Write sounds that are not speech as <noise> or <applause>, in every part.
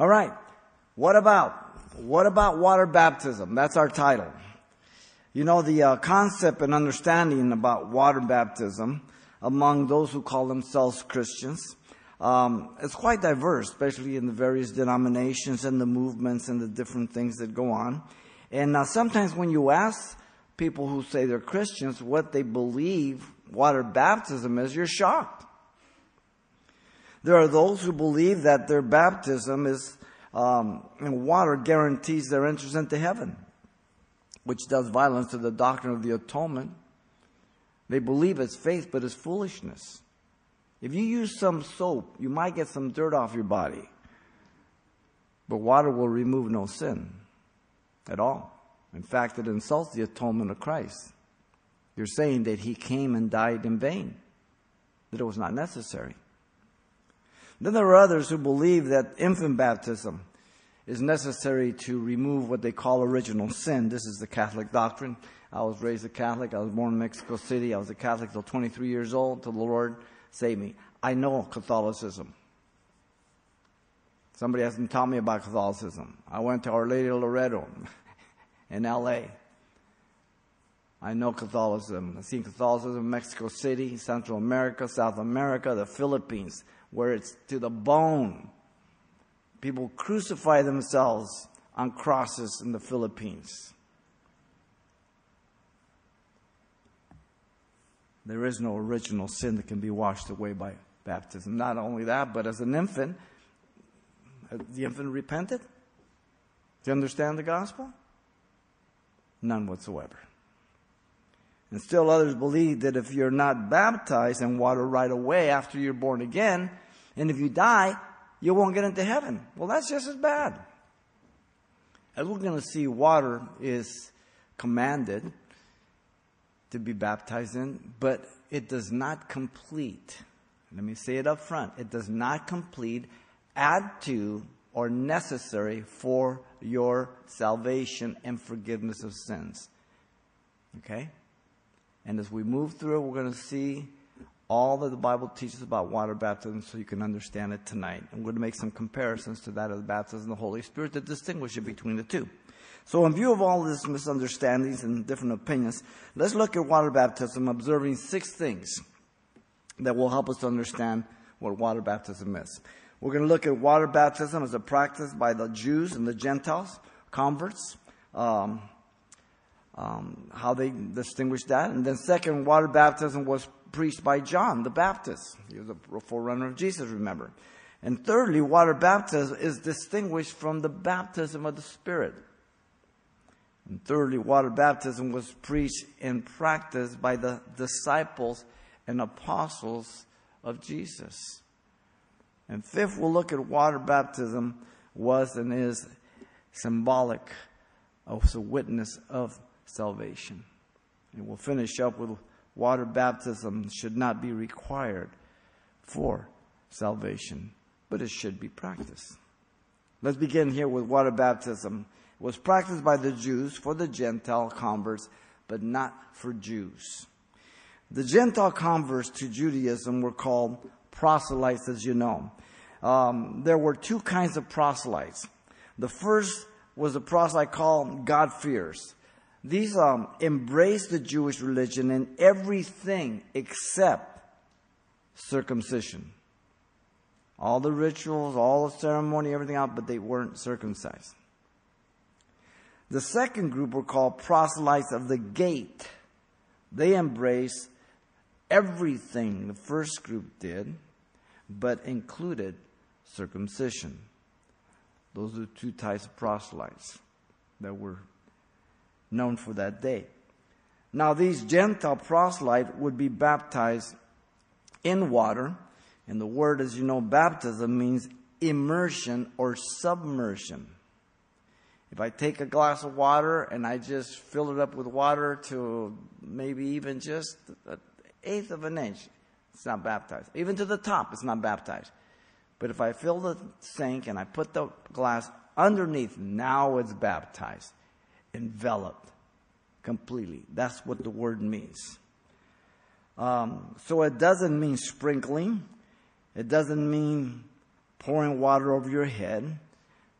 All right. What about what about water baptism? That's our title. You know the uh, concept and understanding about water baptism among those who call themselves Christians. Um, it's quite diverse, especially in the various denominations and the movements and the different things that go on. And uh, sometimes when you ask people who say they're Christians what they believe water baptism is, you're shocked. There are those who believe that their baptism is um, in water guarantees their entrance into heaven, which does violence to the doctrine of the atonement. They believe it's faith, but it's foolishness. If you use some soap, you might get some dirt off your body, but water will remove no sin at all. In fact, it insults the atonement of Christ. You're saying that he came and died in vain, that it was not necessary. Then there are others who believe that infant baptism is necessary to remove what they call original sin. This is the Catholic doctrine. I was raised a Catholic. I was born in Mexico City. I was a Catholic till 23 years old till the Lord saved me. I know Catholicism. Somebody hasn't taught me about Catholicism. I went to Our Lady of Loretto <laughs> in LA. I know Catholicism. I've seen Catholicism in Mexico City, Central America, South America, the Philippines where it's to the bone. People crucify themselves on crosses in the Philippines. There is no original sin that can be washed away by baptism. Not only that, but as an infant, the infant repented? Do you understand the gospel? None whatsoever. And still others believe that if you're not baptized in water right away after you're born again, and if you die, you won't get into heaven. Well, that's just as bad. As we're going to see, water is commanded to be baptized in, but it does not complete. Let me say it up front. It does not complete, add to, or necessary for your salvation and forgiveness of sins. Okay? And as we move through we're going to see all that the Bible teaches about water baptism so you can understand it tonight. I'm going to make some comparisons to that of the baptism of the Holy Spirit to distinguish it between the two. So in view of all these misunderstandings and different opinions, let's look at water baptism observing six things that will help us to understand what water baptism is. We're going to look at water baptism as a practice by the Jews and the Gentiles, converts. Um, um, how they distinguish that. And then second, water baptism was preached by John the Baptist. He was a forerunner of Jesus, remember. And thirdly, water baptism is distinguished from the baptism of the Spirit. And thirdly, water baptism was preached and practiced by the disciples and apostles of Jesus. And fifth, we'll look at water baptism was and is symbolic of the witness of salvation. And we'll finish up with water baptism should not be required for salvation, but it should be practiced. Let's begin here with water baptism. It was practiced by the Jews for the Gentile converts, but not for Jews. The Gentile converts to Judaism were called proselytes, as you know. Um, there were two kinds of proselytes. The first was a proselyte called God-fearers. These um, embrace the Jewish religion in everything except circumcision. All the rituals, all the ceremony, everything out, but they weren't circumcised. The second group were called proselytes of the gate. They embraced everything the first group did, but included circumcision. Those are the two types of proselytes that were known for that day. Now, these Gentile proselytes would be baptized in water, and the word, as you know, baptism means immersion or submersion. If I take a glass of water and I just fill it up with water to maybe even just an eighth of an inch, it's not baptized. Even to the top, it's not baptized. But if I fill the sink and I put the glass underneath, now it's baptized enveloped completely. That's what the word means. Um, so it doesn't mean sprinkling. It doesn't mean pouring water over your head.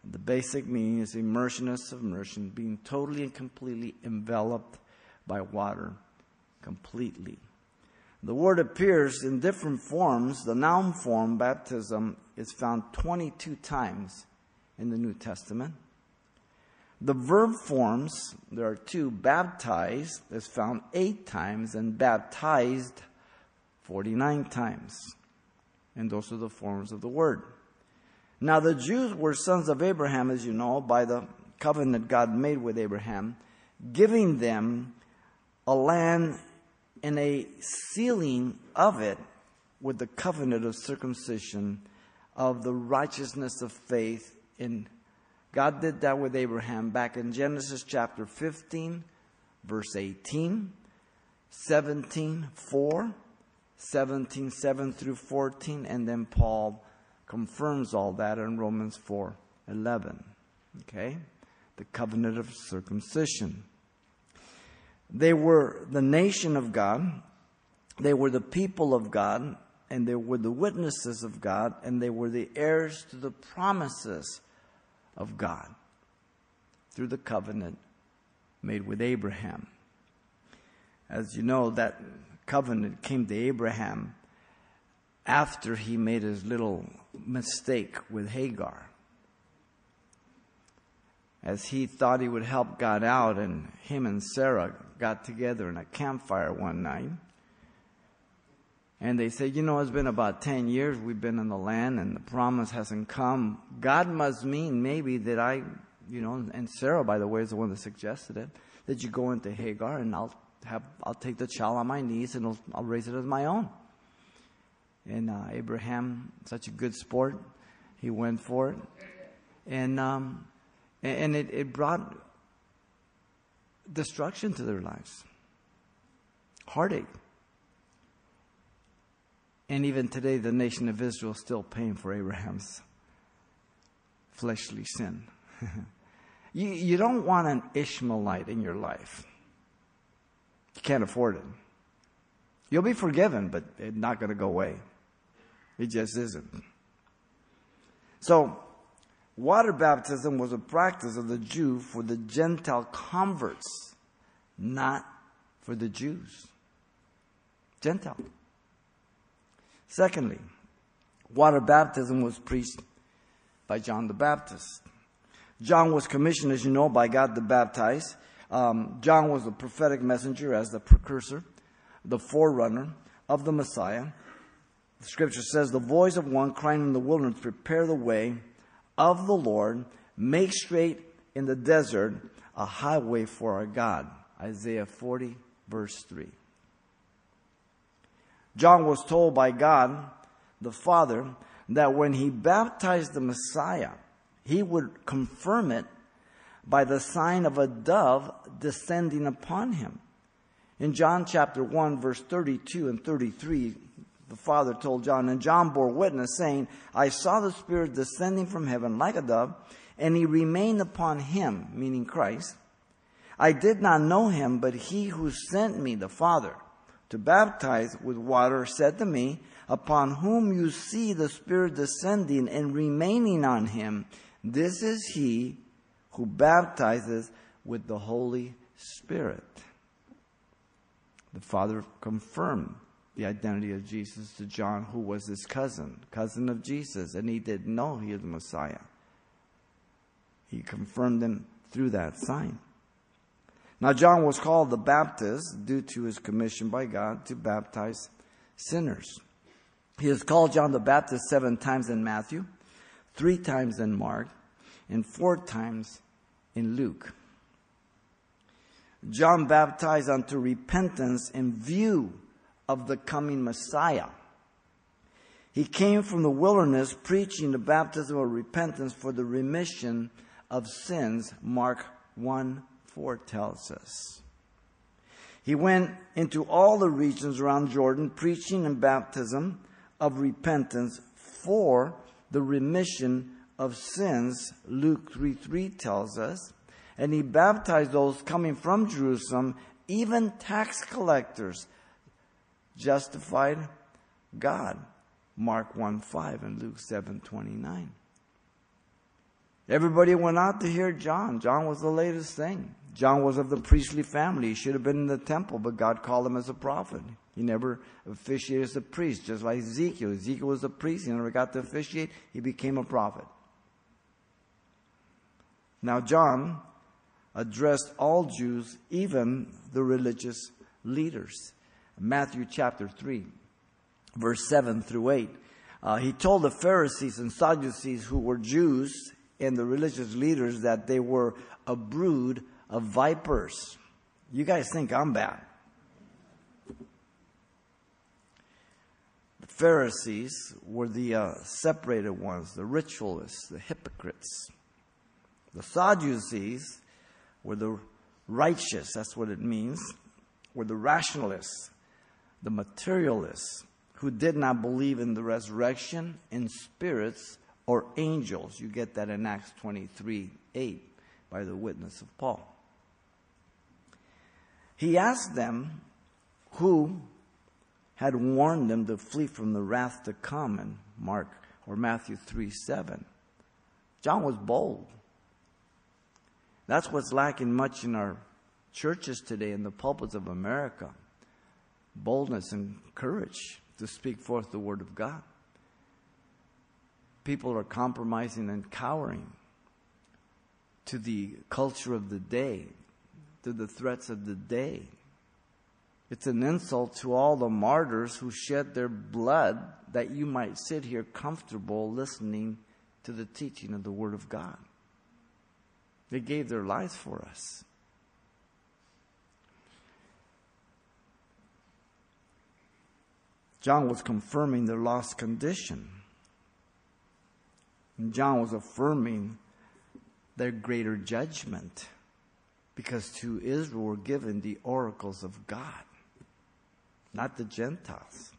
The basic meaning is immersion or submersion, being totally and completely enveloped by water. Completely. The word appears in different forms. The noun form, baptism, is found 22 times in the New Testament. The verb forms, there are two. Baptized is found eight times, and baptized 49 times. And those are the forms of the word. Now, the Jews were sons of Abraham, as you know, by the covenant God made with Abraham, giving them a land and a sealing of it with the covenant of circumcision of the righteousness of faith in God did that with Abraham back in Genesis chapter 15, verse 18, 17, 4, 17, 7 through 14, and then Paul confirms all that in Romans 4, 11. Okay? The covenant of circumcision. They were the nation of God, they were the people of God, and they were the witnesses of God, and they were the heirs to the promises of God through the covenant made with Abraham. As you know, that covenant came to Abraham after he made his little mistake with Hagar. As he thought he would help God out, and him and Sarah got together in a campfire one night. And they said, You know, it's been about 10 years we've been in the land and the promise hasn't come. God must mean maybe that I, you know, and Sarah, by the way, is the one that suggested it, that you go into Hagar and I'll have, I'll take the child on my knees and I'll, I'll raise it as my own. And uh, Abraham, such a good sport, he went for it. And, um, and it, it brought destruction to their lives, heartache. And even today, the nation of Israel is still paying for Abraham's fleshly sin. <laughs> you, you don't want an Ishmaelite in your life. You can't afford it. You'll be forgiven, but it's not going to go away. It just isn't. So, water baptism was a practice of the Jew for the Gentile converts, not for the Jews. Gentile. Secondly, water baptism was preached by John the Baptist. John was commissioned, as you know, by God to baptize. Um, John was the prophetic messenger as the precursor, the forerunner of the Messiah. The scripture says, The voice of one crying in the wilderness, Prepare the way of the Lord, make straight in the desert a highway for our God. Isaiah 40, verse 3. John was told by God, the Father, that when he baptized the Messiah, he would confirm it by the sign of a dove descending upon him. In John chapter 1, verse 32 and 33, the Father told John, and John bore witness, saying, I saw the Spirit descending from heaven like a dove, and he remained upon him, meaning Christ. I did not know him, but he who sent me, the Father, to baptize with water said to me, Upon whom you see the Spirit descending and remaining on him, this is he who baptizes with the Holy Spirit. The Father confirmed the identity of Jesus to John, who was his cousin, cousin of Jesus, and he didn't know he was the Messiah. He confirmed him through that sign. Now, John was called the Baptist due to his commission by God to baptize sinners. He is called John the Baptist seven times in Matthew, three times in Mark, and four times in Luke. John baptized unto repentance in view of the coming Messiah. He came from the wilderness preaching the baptism of repentance for the remission of sins, Mark 1 4 tells us. He went into all the regions around Jordan, preaching and baptism of repentance for the remission of sins, Luke 3 3 tells us. And he baptized those coming from Jerusalem, even tax collectors, justified God, Mark 1 5 and Luke seven twenty nine. Everybody went out to hear John. John was the latest thing. John was of the priestly family. He should have been in the temple, but God called him as a prophet. He never officiated as a priest, just like Ezekiel. Ezekiel was a priest. He never got to officiate. He became a prophet. Now, John addressed all Jews, even the religious leaders. Matthew chapter 3, verse 7 through 8. Uh, he told the Pharisees and Sadducees who were Jews and the religious leaders that they were a brood of vipers. You guys think I'm bad. The Pharisees were the uh, separated ones, the ritualists, the hypocrites. The Sadducees were the righteous, that's what it means, were the rationalists, the materialists, who did not believe in the resurrection, in spirits, or angels. You get that in Acts 23 8 by the witness of Paul. He asked them who had warned them to flee from the wrath to come in Mark or Matthew 3 7. John was bold. That's what's lacking much in our churches today, in the pulpits of America boldness and courage to speak forth the word of God. People are compromising and cowering to the culture of the day, to the threats of the day. It's an insult to all the martyrs who shed their blood that you might sit here comfortable listening to the teaching of the Word of God. They gave their lives for us. John was confirming their lost condition. And John was affirming their greater judgment because to Israel were given the oracles of God, not the Gentiles.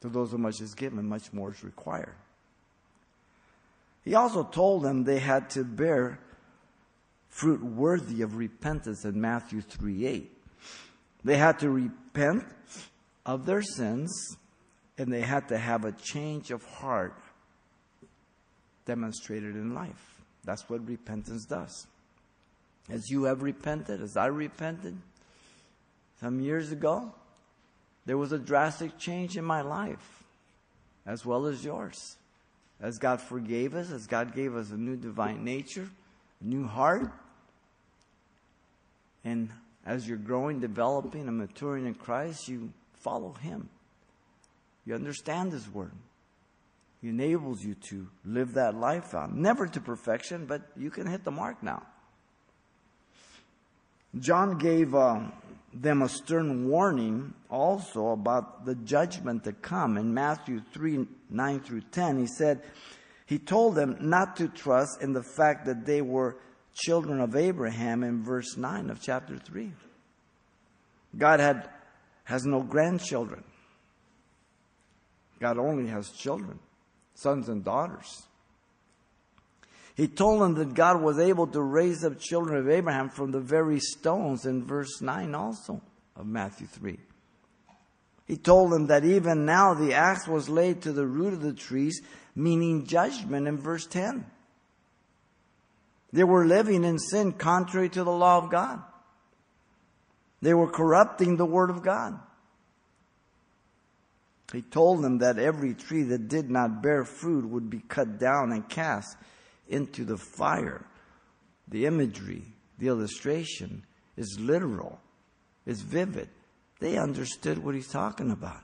To those who much is given, much more is required. He also told them they had to bear fruit worthy of repentance in Matthew 3 8. They had to repent of their sins and they had to have a change of heart demonstrated in life. That's what repentance does. As you have repented, as I repented some years ago, there was a drastic change in my life, as well as yours. As God forgave us, as God gave us a new divine nature, a new heart, and as you're growing, developing, and maturing in Christ, you follow Him. You understand His Word. He enables you to live that life out. Never to perfection, but you can hit the mark now. John gave uh, them a stern warning also about the judgment to come. In Matthew 3 9 through 10, he said, He told them not to trust in the fact that they were children of Abraham in verse 9 of chapter 3. God had, has no grandchildren. God only has children, sons and daughters. He told them that God was able to raise up children of Abraham from the very stones in verse 9 also of Matthew 3. He told them that even now the axe was laid to the root of the trees, meaning judgment in verse 10. They were living in sin contrary to the law of God. They were corrupting the Word of God. He told them that every tree that did not bear fruit would be cut down and cast into the fire. The imagery, the illustration is literal, is vivid. They understood what he's talking about.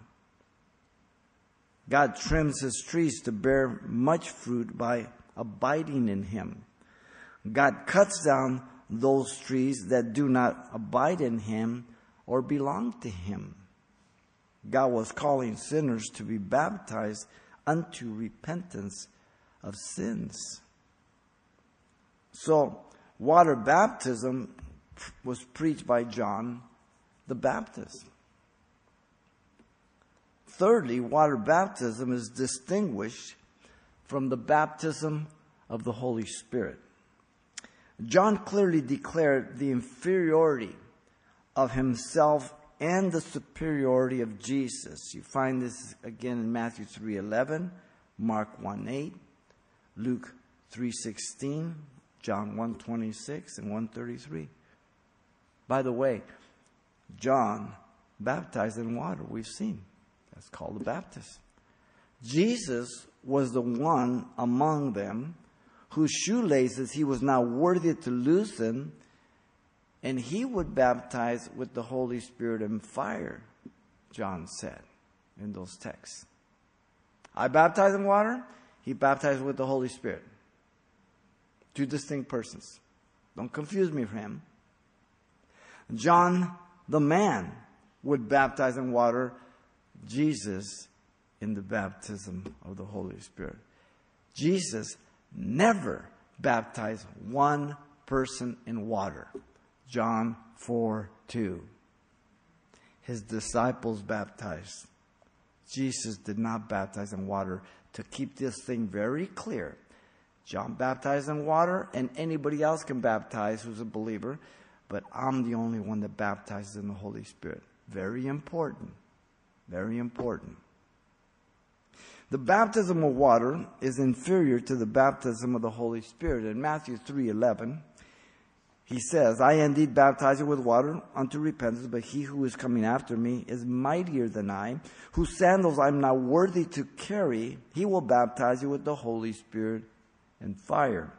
God trims his trees to bear much fruit by abiding in him. God cuts down those trees that do not abide in him or belong to him. God was calling sinners to be baptized unto repentance of sins. So, water baptism was preached by John the Baptist. Thirdly, water baptism is distinguished from the baptism of the Holy Spirit. John clearly declared the inferiority of himself and the superiority of Jesus. You find this again in Matthew 3:11, Mark 1:8, Luke 3:16, John 126 and 133. By the way, John baptized in water, we've seen. That's called the baptist. Jesus was the one among them whose shoelaces he was now worthy to loosen, and he would baptize with the Holy Spirit and fire, John said in those texts. I baptize in water, he baptized with the Holy Spirit. Two distinct persons. Don't confuse me for him. John the man would baptize in water, Jesus in the baptism of the Holy Spirit. Jesus never baptized one person in water. John 4 2. His disciples baptized. Jesus did not baptize in water. To keep this thing very clear, John baptized in water, and anybody else can baptize who's a believer, but I'm the only one that baptizes in the Holy Spirit. Very important. Very important. The baptism of water is inferior to the baptism of the Holy Spirit. In Matthew 3:11, he says, I indeed baptize you with water unto repentance, but he who is coming after me is mightier than I, whose sandals I am not worthy to carry. He will baptize you with the Holy Spirit and fire.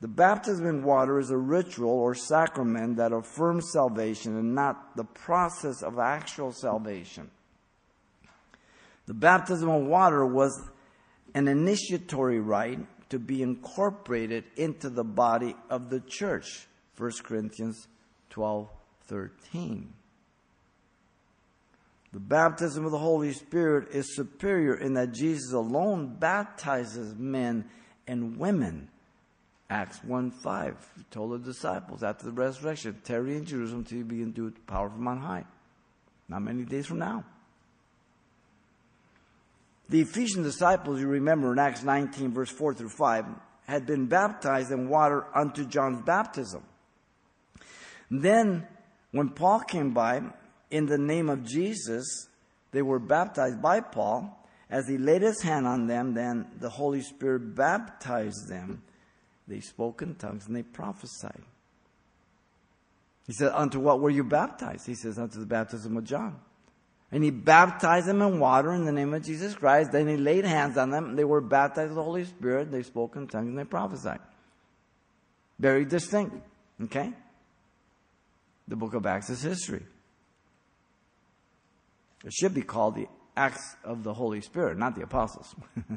The baptism in water is a ritual or sacrament that affirms salvation and not the process of actual salvation. The baptism of water was an initiatory rite to be incorporated into the body of the church. 1 Corinthians 12 13. The baptism of the Holy Spirit is superior in that Jesus alone baptizes men and women. Acts 1 5 he told the disciples after the resurrection, tarry in Jerusalem till you be endued with power from on high. Not many days from now. The Ephesian disciples, you remember in Acts 19, verse 4 through 5, had been baptized in water unto John's baptism. Then, when Paul came by, in the name of Jesus, they were baptized by Paul. As he laid his hand on them, then the Holy Spirit baptized them. They spoke in tongues and they prophesied. He said, Unto what were you baptized? He says, Unto the baptism of John. And he baptized them in water in the name of Jesus Christ. Then he laid hands on them. They were baptized with the Holy Spirit. They spoke in tongues and they prophesied. Very distinct. Okay? The book of Acts is history. It should be called the Acts of the Holy Spirit, not the Apostles. <laughs>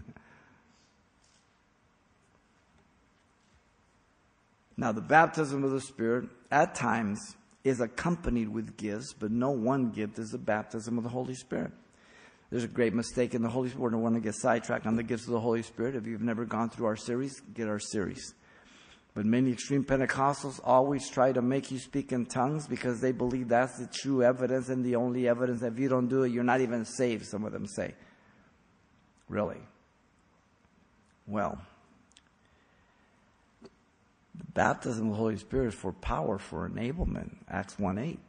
now, the baptism of the Spirit, at times, is accompanied with gifts, but no one gift is the baptism of the Holy Spirit. There's a great mistake in the Holy Spirit. I don't want to get sidetracked on the gifts of the Holy Spirit. If you've never gone through our series, get our series. But many extreme Pentecostals always try to make you speak in tongues because they believe that's the true evidence and the only evidence. If you don't do it, you're not even saved, some of them say. Really? Well, the baptism of the Holy Spirit is for power, for enablement, Acts 1 8.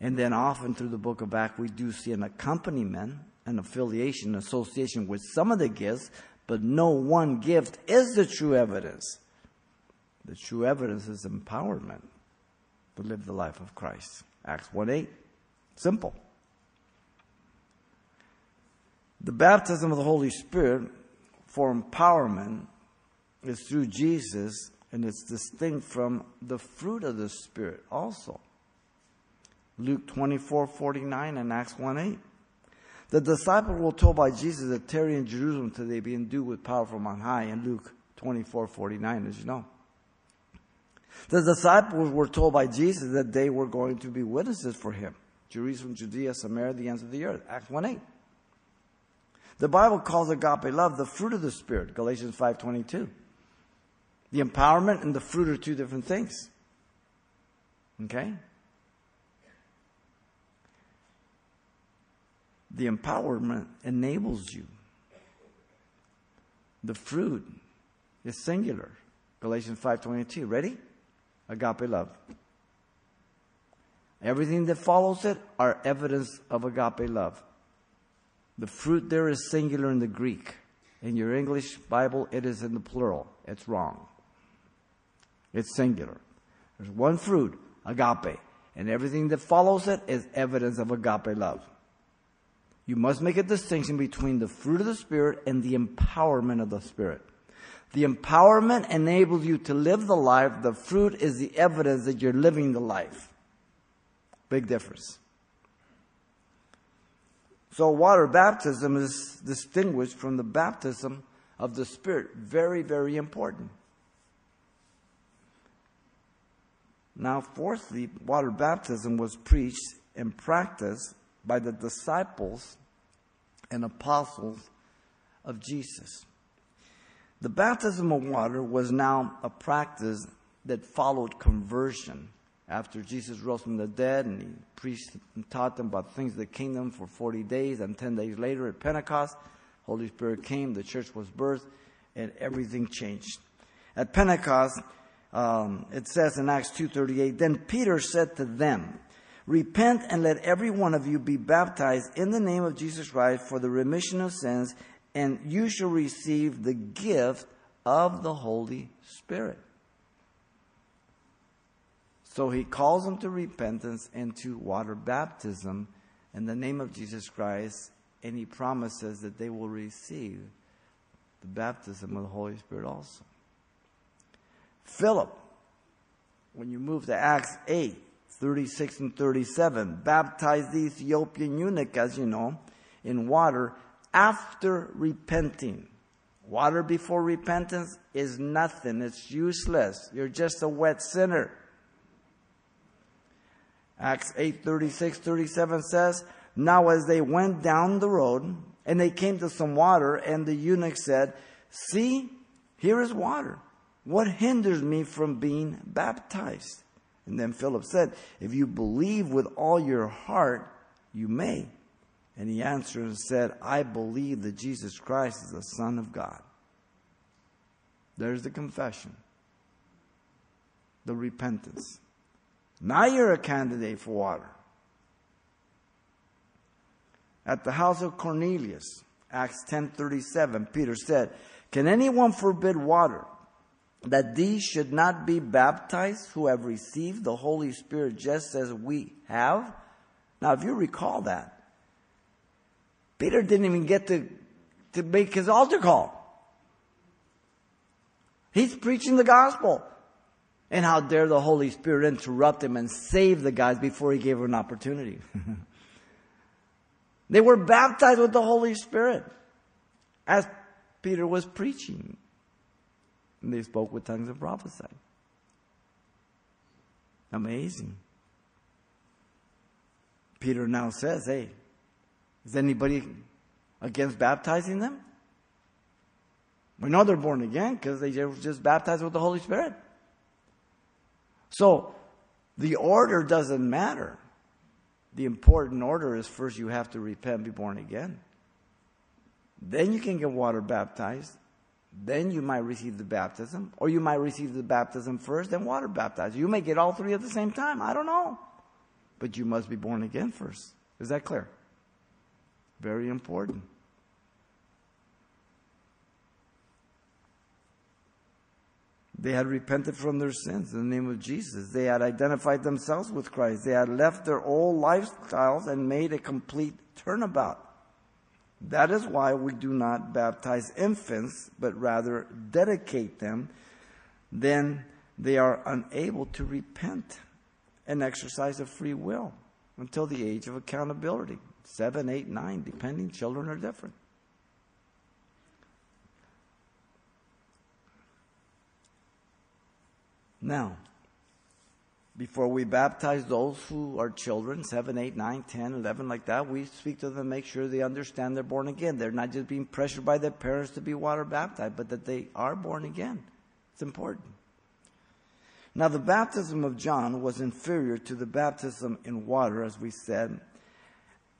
And then often through the book of Acts, we do see an accompaniment, an affiliation, an association with some of the gifts but no one gift is the true evidence. The true evidence is empowerment to live the life of Christ. Acts 1 8. Simple. The baptism of the Holy Spirit for empowerment is through Jesus and it's distinct from the fruit of the Spirit also. Luke 24 49 and Acts 1 8. The disciples were told by Jesus that tarry in Jerusalem until they be endued with power from on high in Luke 24 49, as you know. The disciples were told by Jesus that they were going to be witnesses for him. Jerusalem, Judea, Samaria, the ends of the earth. Acts 1 8. The Bible calls agape love the fruit of the Spirit, Galatians 5.22. The empowerment and the fruit are two different things. Okay? The empowerment enables you. The fruit is singular. Galatians 5:22. Ready? Agape love. Everything that follows it are evidence of agape love. The fruit there is singular in the Greek. In your English Bible, it is in the plural. It's wrong. It's singular. There's one fruit, agape, and everything that follows it is evidence of agape love. You must make a distinction between the fruit of the Spirit and the empowerment of the Spirit. The empowerment enables you to live the life. The fruit is the evidence that you're living the life. Big difference. So water baptism is distinguished from the baptism of the Spirit. Very, very important. Now, fourthly, water baptism was preached and practiced by the disciples and apostles of Jesus. The baptism of water was now a practice that followed conversion after Jesus rose from the dead and he preached and taught them about things of the kingdom for 40 days and 10 days later at Pentecost, Holy Spirit came, the church was birthed, and everything changed. At Pentecost, um, it says in Acts 2.38, Then Peter said to them, Repent and let every one of you be baptized in the name of Jesus Christ for the remission of sins, and you shall receive the gift of the Holy Spirit. So he calls them to repentance and to water baptism in the name of Jesus Christ, and he promises that they will receive the baptism of the Holy Spirit also. Philip, when you move to Acts 8, 36 and 37, baptized the Ethiopian eunuch, as you know, in water after repenting. Water before repentance is nothing. It's useless. You're just a wet sinner. Acts 8, 36, 37 says, Now as they went down the road, and they came to some water, and the eunuch said, See, here is water. What hinders me from being baptized? And then Philip said, If you believe with all your heart, you may. And he answered and said, I believe that Jesus Christ is the Son of God. There's the confession, the repentance. Now you're a candidate for water. At the house of Cornelius, Acts 10:37, Peter said, "Can anyone forbid water that these should not be baptized who have received the Holy Spirit just as we have?" Now, if you recall that, Peter didn't even get to, to make his altar call. He's preaching the gospel. And how dare the Holy Spirit interrupt him and save the guys before he gave them an opportunity. <laughs> they were baptized with the Holy Spirit as Peter was preaching. And they spoke with tongues and prophesied. Amazing. Peter now says, Hey, is anybody against baptizing them? We know they're born again because they were just baptized with the Holy Spirit. So the order doesn't matter. The important order is first you have to repent, be born again. Then you can get water baptized. Then you might receive the baptism, or you might receive the baptism first, then water baptized. You may get all three at the same time. I don't know. But you must be born again first. Is that clear? Very important. They had repented from their sins in the name of Jesus. They had identified themselves with Christ. They had left their old lifestyles and made a complete turnabout. That is why we do not baptize infants, but rather dedicate them. Then they are unable to repent and exercise a free will until the age of accountability. Seven, eight, nine, depending. Children are different. Now, before we baptize those who are children, 7, 8, 9, 10, 11, like that, we speak to them, make sure they understand they're born again. They're not just being pressured by their parents to be water baptized, but that they are born again. It's important. Now, the baptism of John was inferior to the baptism in water, as we said,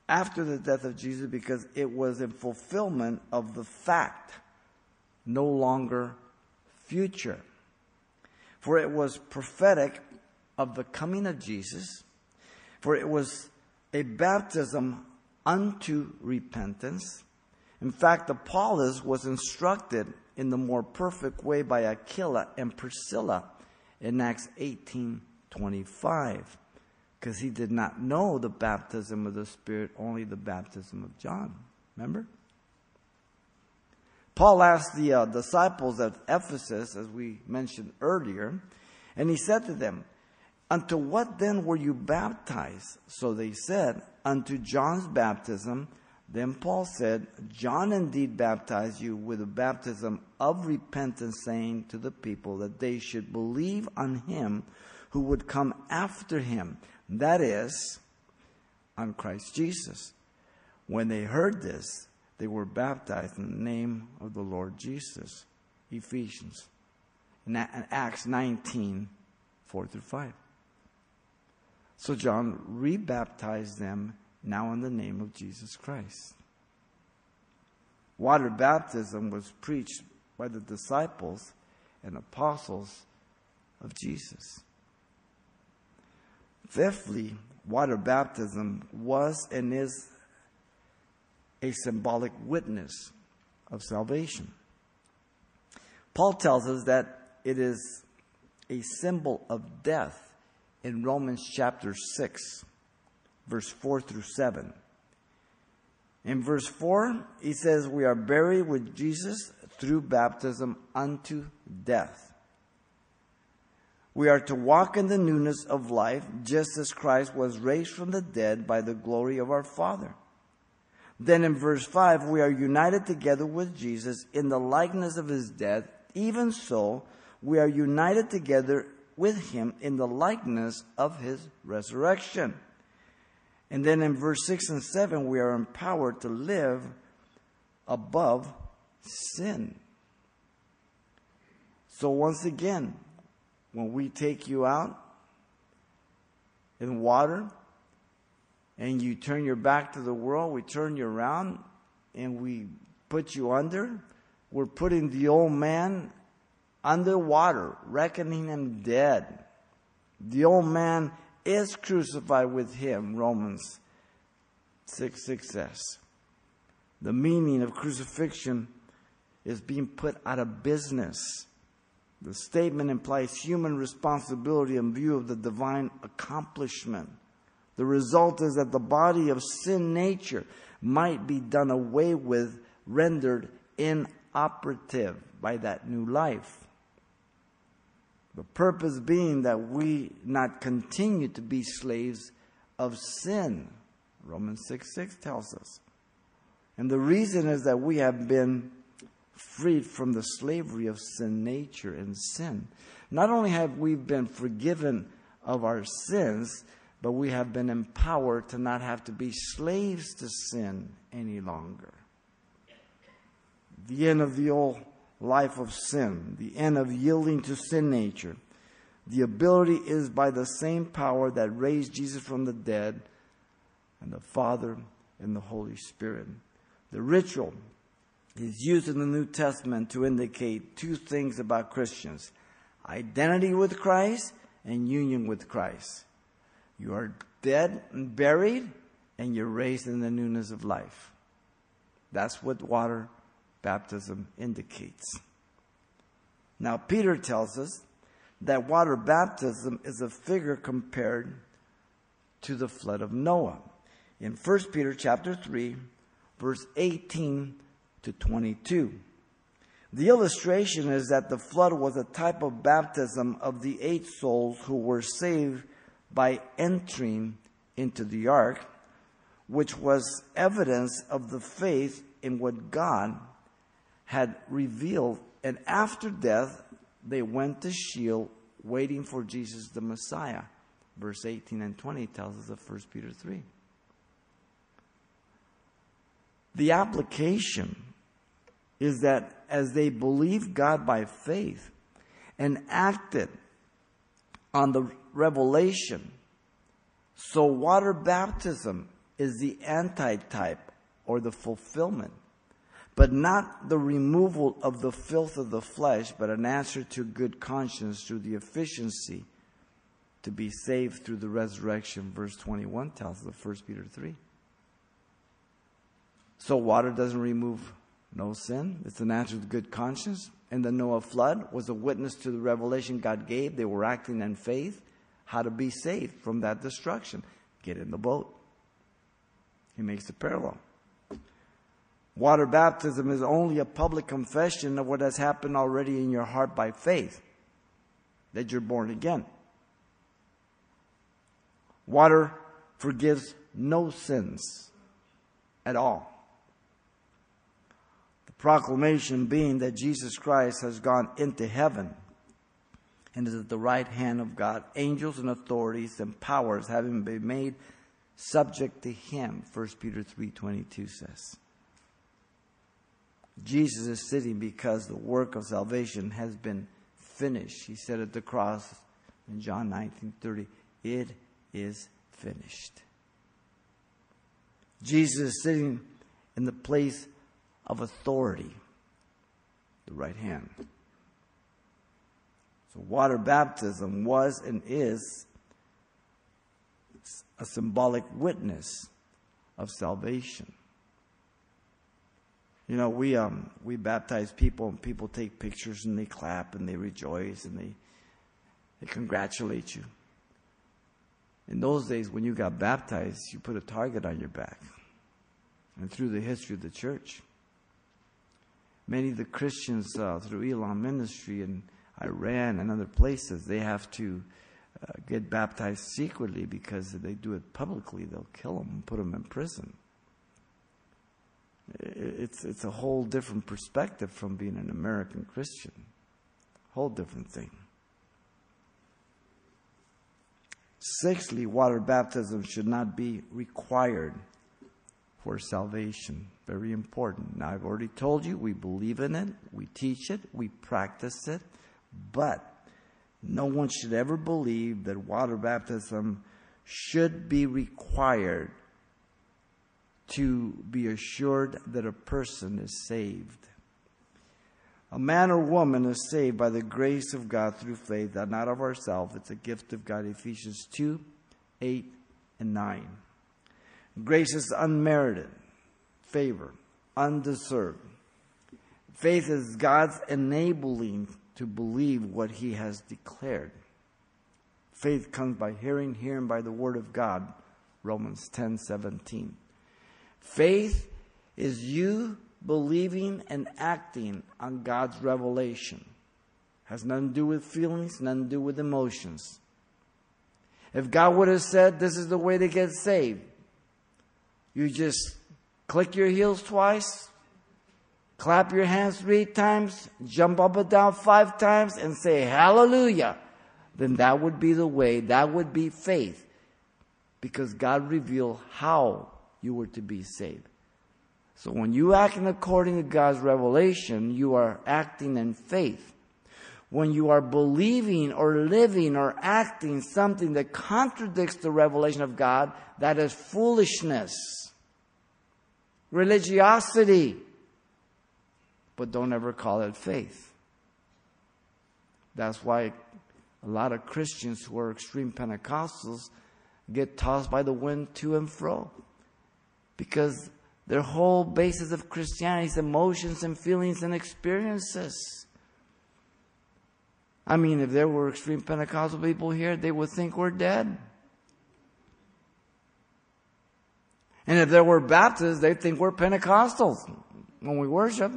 after the death of Jesus, because it was in fulfillment of the fact, no longer future for it was prophetic of the coming of Jesus, for it was a baptism unto repentance, In fact, Apollos was instructed in the more perfect way by Aquila and Priscilla in Acts 18:25 because he did not know the baptism of the Spirit, only the baptism of John. Remember? Paul asked the uh, disciples at Ephesus, as we mentioned earlier, and he said to them, Unto what then were you baptized? So they said, Unto John's baptism. Then Paul said, John indeed baptized you with a baptism of repentance, saying to the people that they should believe on him who would come after him, that is, on Christ Jesus. When they heard this, they were baptized in the name of the Lord Jesus. Ephesians. Acts 19, 4 through 5. So John rebaptized them now in the name of Jesus Christ. Water baptism was preached by the disciples and apostles of Jesus. Fifthly, water baptism was and is a symbolic witness of salvation. Paul tells us that it is a symbol of death in Romans chapter 6, verse 4 through 7. In verse 4, he says, We are buried with Jesus through baptism unto death. We are to walk in the newness of life, just as Christ was raised from the dead by the glory of our Father. Then in verse 5, we are united together with Jesus in the likeness of his death. Even so, we are united together with him in the likeness of his resurrection. And then in verse 6 and 7, we are empowered to live above sin. So once again, when we take you out in water and you turn your back to the world, we turn you around and we put you under, we're putting the old man underwater, reckoning him dead. The old man is crucified with him, Romans 6 6 says. The meaning of crucifixion is being put out of business. The statement implies human responsibility in view of the divine accomplishment. The result is that the body of sin nature might be done away with, rendered inoperative by that new life. The purpose being that we not continue to be slaves of sin. Romans 6 6 tells us. And the reason is that we have been freed from the slavery of sin nature and sin. Not only have we been forgiven of our sins, but we have been empowered to not have to be slaves to sin any longer. The end of the old life of sin, the end of yielding to sin nature. The ability is by the same power that raised Jesus from the dead and the Father and the Holy Spirit. The ritual is used in the New Testament to indicate two things about Christians identity with Christ and union with Christ. You are dead and buried, and you're raised in the newness of life. That's what water baptism indicates. Now, Peter tells us that water baptism is a figure compared to the flood of Noah. In 1 Peter chapter 3, verse 18 to 22. The illustration is that the flood was a type of baptism of the eight souls who were saved by entering into the ark, which was evidence of the faith in what God had revealed, and after death, they went to Sheol waiting for Jesus the Messiah. Verse 18 and 20 tells us of 1 Peter 3. The application is that as they believed God by faith and acted on the revelation, so water baptism is the antitype or the fulfillment but not the removal of the filth of the flesh, but an answer to good conscience through the efficiency to be saved through the resurrection. Verse 21 tells us of 1 Peter 3. So water doesn't remove no sin. It's an answer to good conscience. And the Noah flood was a witness to the revelation God gave. They were acting in faith how to be saved from that destruction. Get in the boat. He makes the parallel. Water baptism is only a public confession of what has happened already in your heart by faith, that you're born again. Water forgives no sins at all. The proclamation being that Jesus Christ has gone into heaven and is at the right hand of God, angels and authorities and powers having been made subject to him, 1 Peter 3:22 says. Jesus is sitting because the work of salvation has been finished. He said at the cross in John 19:30, "It is finished." Jesus is sitting in the place of authority, the right hand. So water baptism was and is a symbolic witness of salvation. You know, we um we baptize people and people take pictures and they clap and they rejoice and they they congratulate you. In those days when you got baptized, you put a target on your back. And through the history of the church, many of the Christians uh, through Elam ministry and Iran and other places, they have to uh, get baptized secretly because if they do it publicly, they'll kill them and put them in prison. It's, it's a whole different perspective from being an American Christian. Whole different thing. Sixthly, water baptism should not be required for salvation. Very important. Now, I've already told you we believe in it, we teach it, we practice it. But no one should ever believe that water baptism should be required to be assured that a person is saved. A man or woman is saved by the grace of God through faith, that not of ourselves. It's a gift of God. Ephesians 2 8 and 9. Grace is unmerited, favor, undeserved. Faith is God's enabling to believe what he has declared. Faith comes by hearing, hearing by the word of God. Romans 10 17. Faith is you believing and acting on God's revelation. Has nothing to do with feelings, nothing to do with emotions. If God would have said this is the way to get saved, you just click your heels twice, clap your hands three times, jump up and down five times, and say hallelujah, then that would be the way, that would be faith. Because God revealed how you were to be saved. So when you acting according to God's revelation, you are acting in faith. When you are believing or living or acting something that contradicts the revelation of God, that is foolishness. Religiosity but don't ever call it faith. That's why a lot of Christians who are extreme Pentecostals get tossed by the wind to and fro. Because their whole basis of Christianity is emotions and feelings and experiences. I mean, if there were extreme Pentecostal people here, they would think we're dead. And if there were Baptists, they'd think we're Pentecostals when we worship.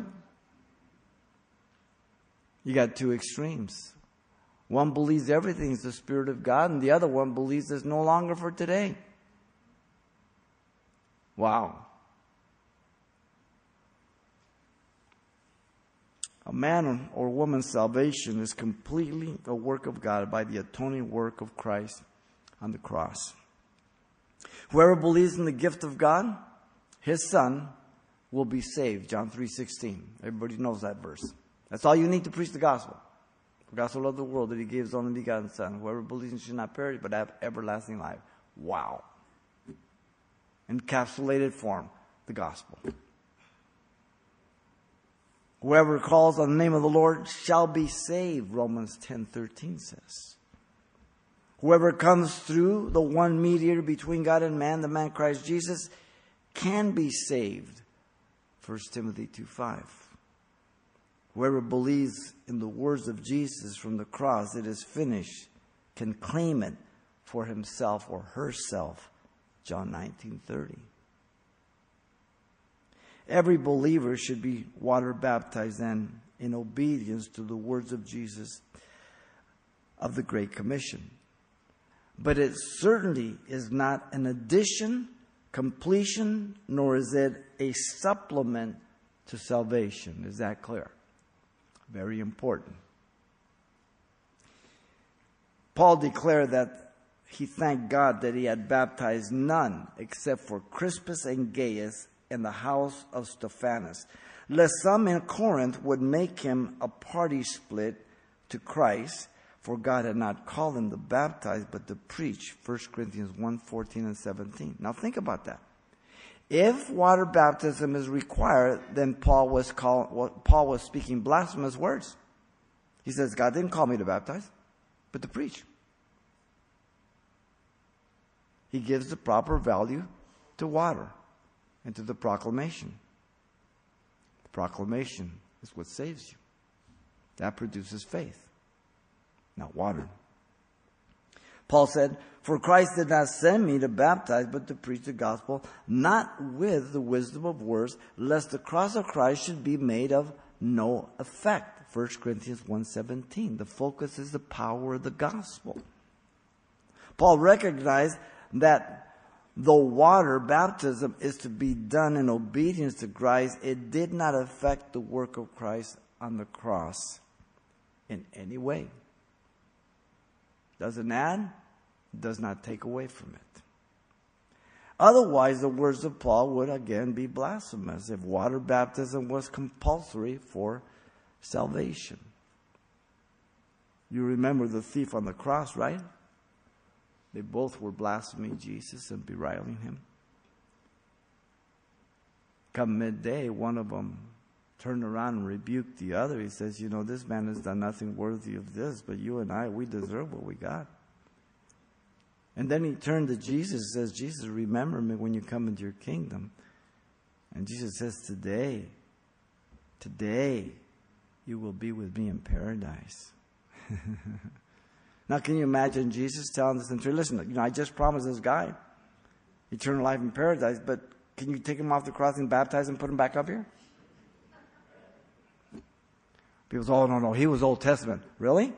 You got two extremes. One believes everything is the Spirit of God, and the other one believes it's no longer for today. Wow. A man or woman's salvation is completely a work of God by the atoning work of Christ on the cross. Whoever believes in the gift of God, his son, will be saved. John 3:16. Everybody knows that verse. That's all you need to preach the gospel. For God so loved the world that he gave his only begotten Son. Whoever believes in should not perish, but have everlasting life. Wow. Encapsulated form, the gospel. Whoever calls on the name of the Lord shall be saved, Romans 10:13 says. Whoever comes through the one mediator between God and man, the man Christ Jesus, can be saved, 1 Timothy 2 5. Whoever believes in the words of Jesus from the cross, it is finished, can claim it for himself or herself. John 19:30. Every believer should be water baptized then in obedience to the words of Jesus of the Great Commission. But it certainly is not an addition, completion, nor is it a supplement to salvation. Is that clear? Very important. Paul declared that he thanked God that he had baptized none except for Crispus and Gaius in the house of Stephanas, lest some in Corinth would make him a party split to Christ, for God had not called him to baptize, but to preach. 1 Corinthians 1 14 and 17. Now think about that. If water baptism is required, then Paul was, call, Paul was speaking blasphemous words. He says, God didn't call me to baptize, but to preach. He gives the proper value to water and to the proclamation. The proclamation is what saves you. That produces faith, not water. Paul said, For Christ did not send me to baptize, but to preach the gospel, not with the wisdom of words, lest the cross of Christ should be made of no effect. 1 Corinthians 1.17. The focus is the power of the gospel. Paul recognized that though water baptism is to be done in obedience to Christ, it did not affect the work of Christ on the cross in any way. Doesn't add, does not take away from it. Otherwise, the words of Paul would again be blasphemous if water baptism was compulsory for salvation. You remember the thief on the cross, right? They both were blaspheming Jesus and beriling him. Come midday, one of them turned around and rebuked the other. He says, You know, this man has done nothing worthy of this, but you and I, we deserve what we got. And then he turned to Jesus and says, Jesus, remember me when you come into your kingdom. And Jesus says, Today, today, you will be with me in paradise. <laughs> now, can you imagine Jesus telling the centurion, listen, you know, I just promised this guy eternal life in paradise, but can you take him off the cross and baptize him and put him back up here? People say, oh, no, no, he was Old Testament. Really?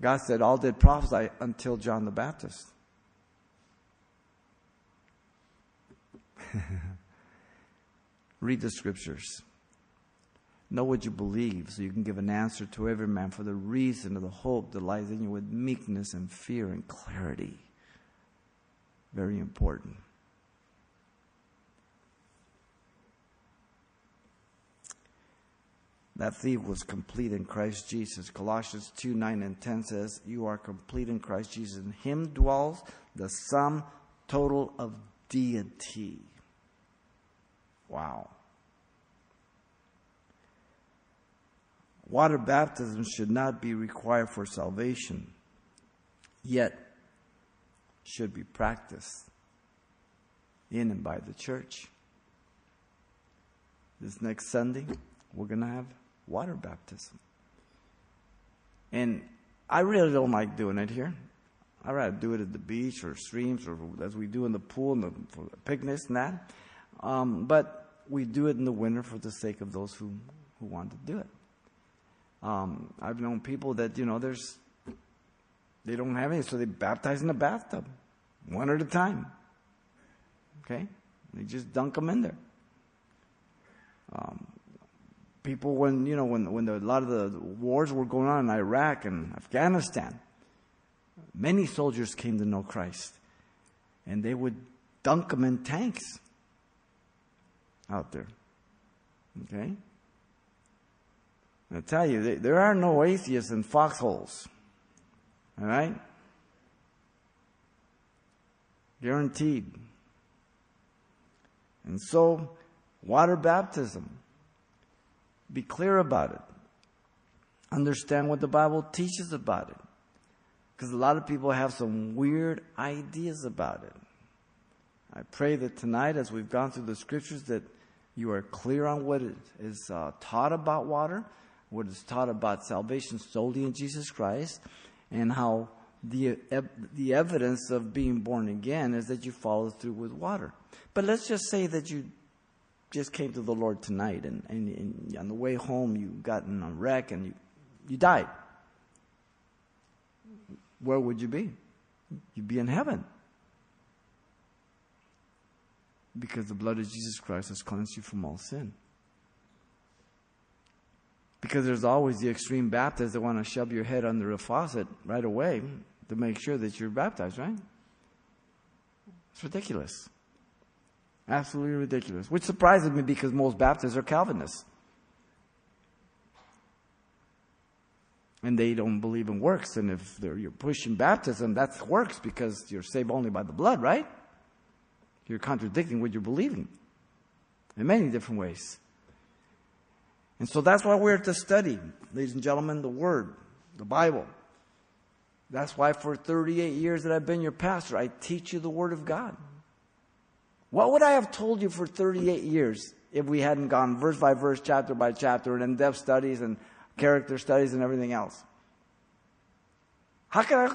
God said, all did prophesy until John the Baptist. <laughs> Read the scriptures. Know what you believe so you can give an answer to every man for the reason of the hope that lies in you with meekness and fear and clarity. Very important. That thief was complete in Christ Jesus. Colossians 2 9 and 10 says, You are complete in Christ Jesus. In him dwells the sum total of deity. Wow. Water baptism should not be required for salvation, yet should be practiced in and by the church. This next Sunday, we're going to have water baptism. And I really don't like doing it here. I'd rather do it at the beach or streams or as we do in the pool and the, the picnics and that. Um, but we do it in the winter for the sake of those who, who want to do it. Um, I've known people that, you know, there's, they don't have any, so they baptize in the bathtub, one at a time. Okay? They just dunk them in there. Um, people when you know when when the, a lot of the wars were going on in Iraq and Afghanistan, many soldiers came to know Christ, and they would dunk them in tanks out there. Okay. I tell you, there are no atheists in foxholes. All right? Guaranteed. And so, water baptism be clear about it. Understand what the Bible teaches about it. Because a lot of people have some weird ideas about it. I pray that tonight, as we've gone through the scriptures, that You are clear on what is uh, taught about water, what is taught about salvation solely in Jesus Christ, and how the, the evidence of being born again is that you follow through with water. But let's just say that you just came to the Lord tonight and, and, and on the way home you got in a wreck and you, you died. Where would you be? You'd be in heaven. Because the blood of Jesus Christ has cleansed you from all sin. Because there's always the extreme Baptists that want to shove your head under a faucet right away to make sure that you're baptized, right? It's ridiculous. Absolutely ridiculous. Which surprises me because most Baptists are Calvinists. And they don't believe in works. And if you're pushing baptism, that's works because you're saved only by the blood, right? You're contradicting what you're believing in many different ways. And so that's why we're to study, ladies and gentlemen, the Word, the Bible. That's why for 38 years that I've been your pastor, I teach you the Word of God. What would I have told you for 38 years if we hadn't gone verse by verse, chapter by chapter, and in depth studies and character studies and everything else? How can I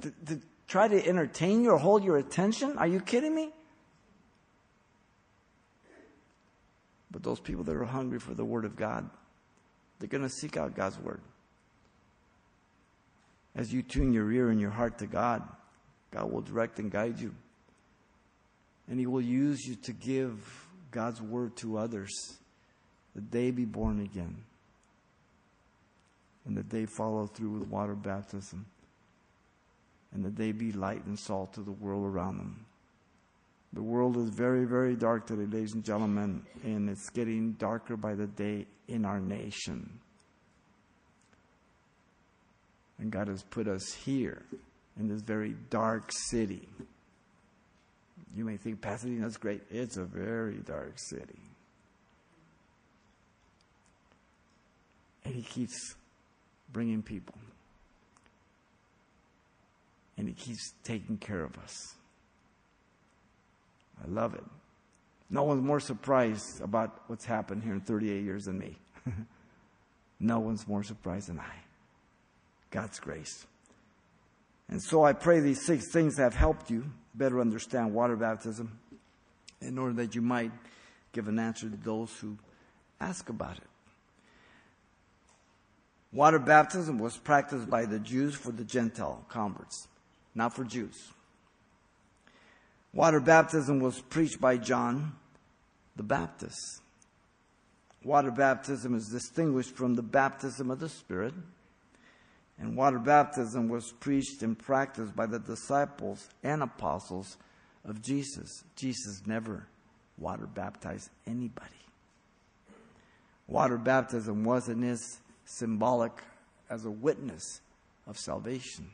to, to try to entertain you or hold your attention? Are you kidding me? But those people that are hungry for the Word of God, they're going to seek out God's Word. As you tune your ear and your heart to God, God will direct and guide you. And He will use you to give God's Word to others that they be born again and that they follow through with water baptism and that they be light and salt to the world around them. The world is very, very dark today, ladies and gentlemen, and it's getting darker by the day in our nation. And God has put us here in this very dark city. You may think Pasadena's great. It's a very dark city. And He keeps bringing people. And He keeps taking care of us. I love it. No one's more surprised about what's happened here in 38 years than me. <laughs> no one's more surprised than I. God's grace. And so I pray these six things have helped you better understand water baptism in order that you might give an answer to those who ask about it. Water baptism was practiced by the Jews for the Gentile converts, not for Jews. Water baptism was preached by John the Baptist. Water baptism is distinguished from the baptism of the Spirit. And water baptism was preached and practiced by the disciples and apostles of Jesus. Jesus never water baptized anybody. Water baptism was and is symbolic as a witness of salvation.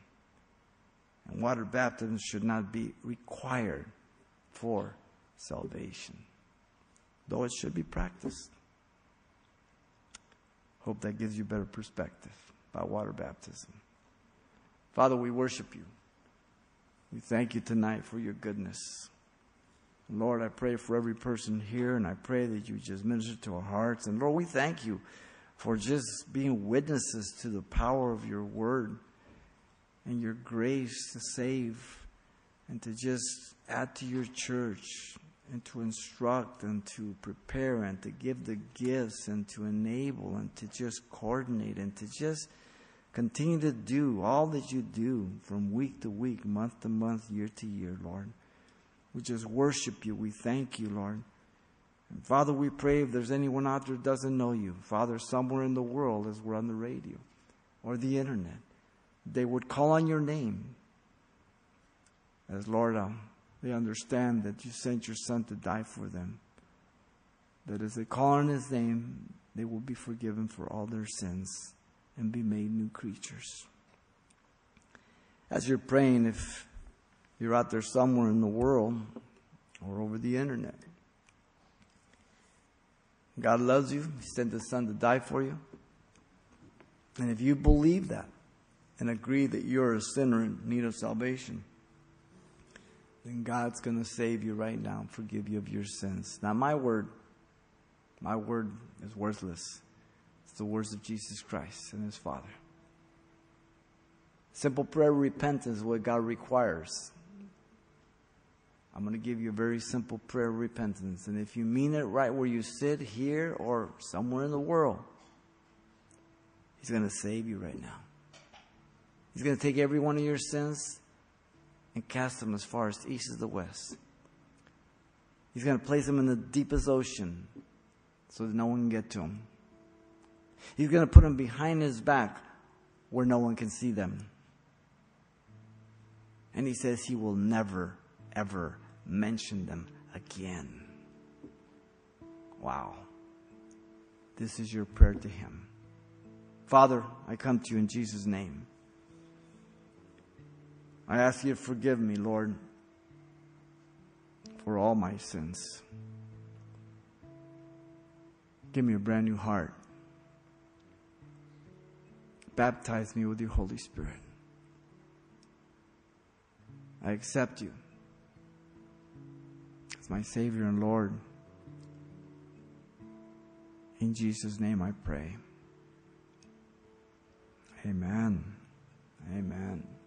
And water baptism should not be required for salvation, though it should be practiced. Hope that gives you better perspective about water baptism. Father, we worship you. We thank you tonight for your goodness. Lord, I pray for every person here, and I pray that you just minister to our hearts. And Lord, we thank you for just being witnesses to the power of your word and your grace to save and to just add to your church and to instruct and to prepare and to give the gifts and to enable and to just coordinate and to just continue to do all that you do from week to week, month to month, year to year, Lord. We just worship you. We thank you, Lord. And Father, we pray if there's anyone out there doesn't know you, Father, somewhere in the world as we're on the radio or the internet, they would call on your name. As Lord, um, they understand that you sent your Son to die for them. That as they call on His name, they will be forgiven for all their sins and be made new creatures. As you're praying, if you're out there somewhere in the world or over the internet, God loves you. He sent His Son to die for you. And if you believe that, and agree that you're a sinner in need of salvation, then God's going to save you right now and forgive you of your sins. Not my word, My word is worthless. It's the words of Jesus Christ and his Father. Simple prayer repentance is what God requires. I'm going to give you a very simple prayer of repentance. And if you mean it right where you sit here or somewhere in the world, He's going to save you right now. He's going to take every one of your sins and cast them as far as the east as the west. He's going to place them in the deepest ocean so that no one can get to them. He's going to put them behind his back where no one can see them. And he says he will never, ever mention them again. Wow. This is your prayer to him. Father, I come to you in Jesus' name. I ask you to forgive me, Lord, for all my sins. Give me a brand new heart. Baptize me with your Holy Spirit. I accept you as my Savior and Lord. In Jesus' name I pray. Amen. Amen.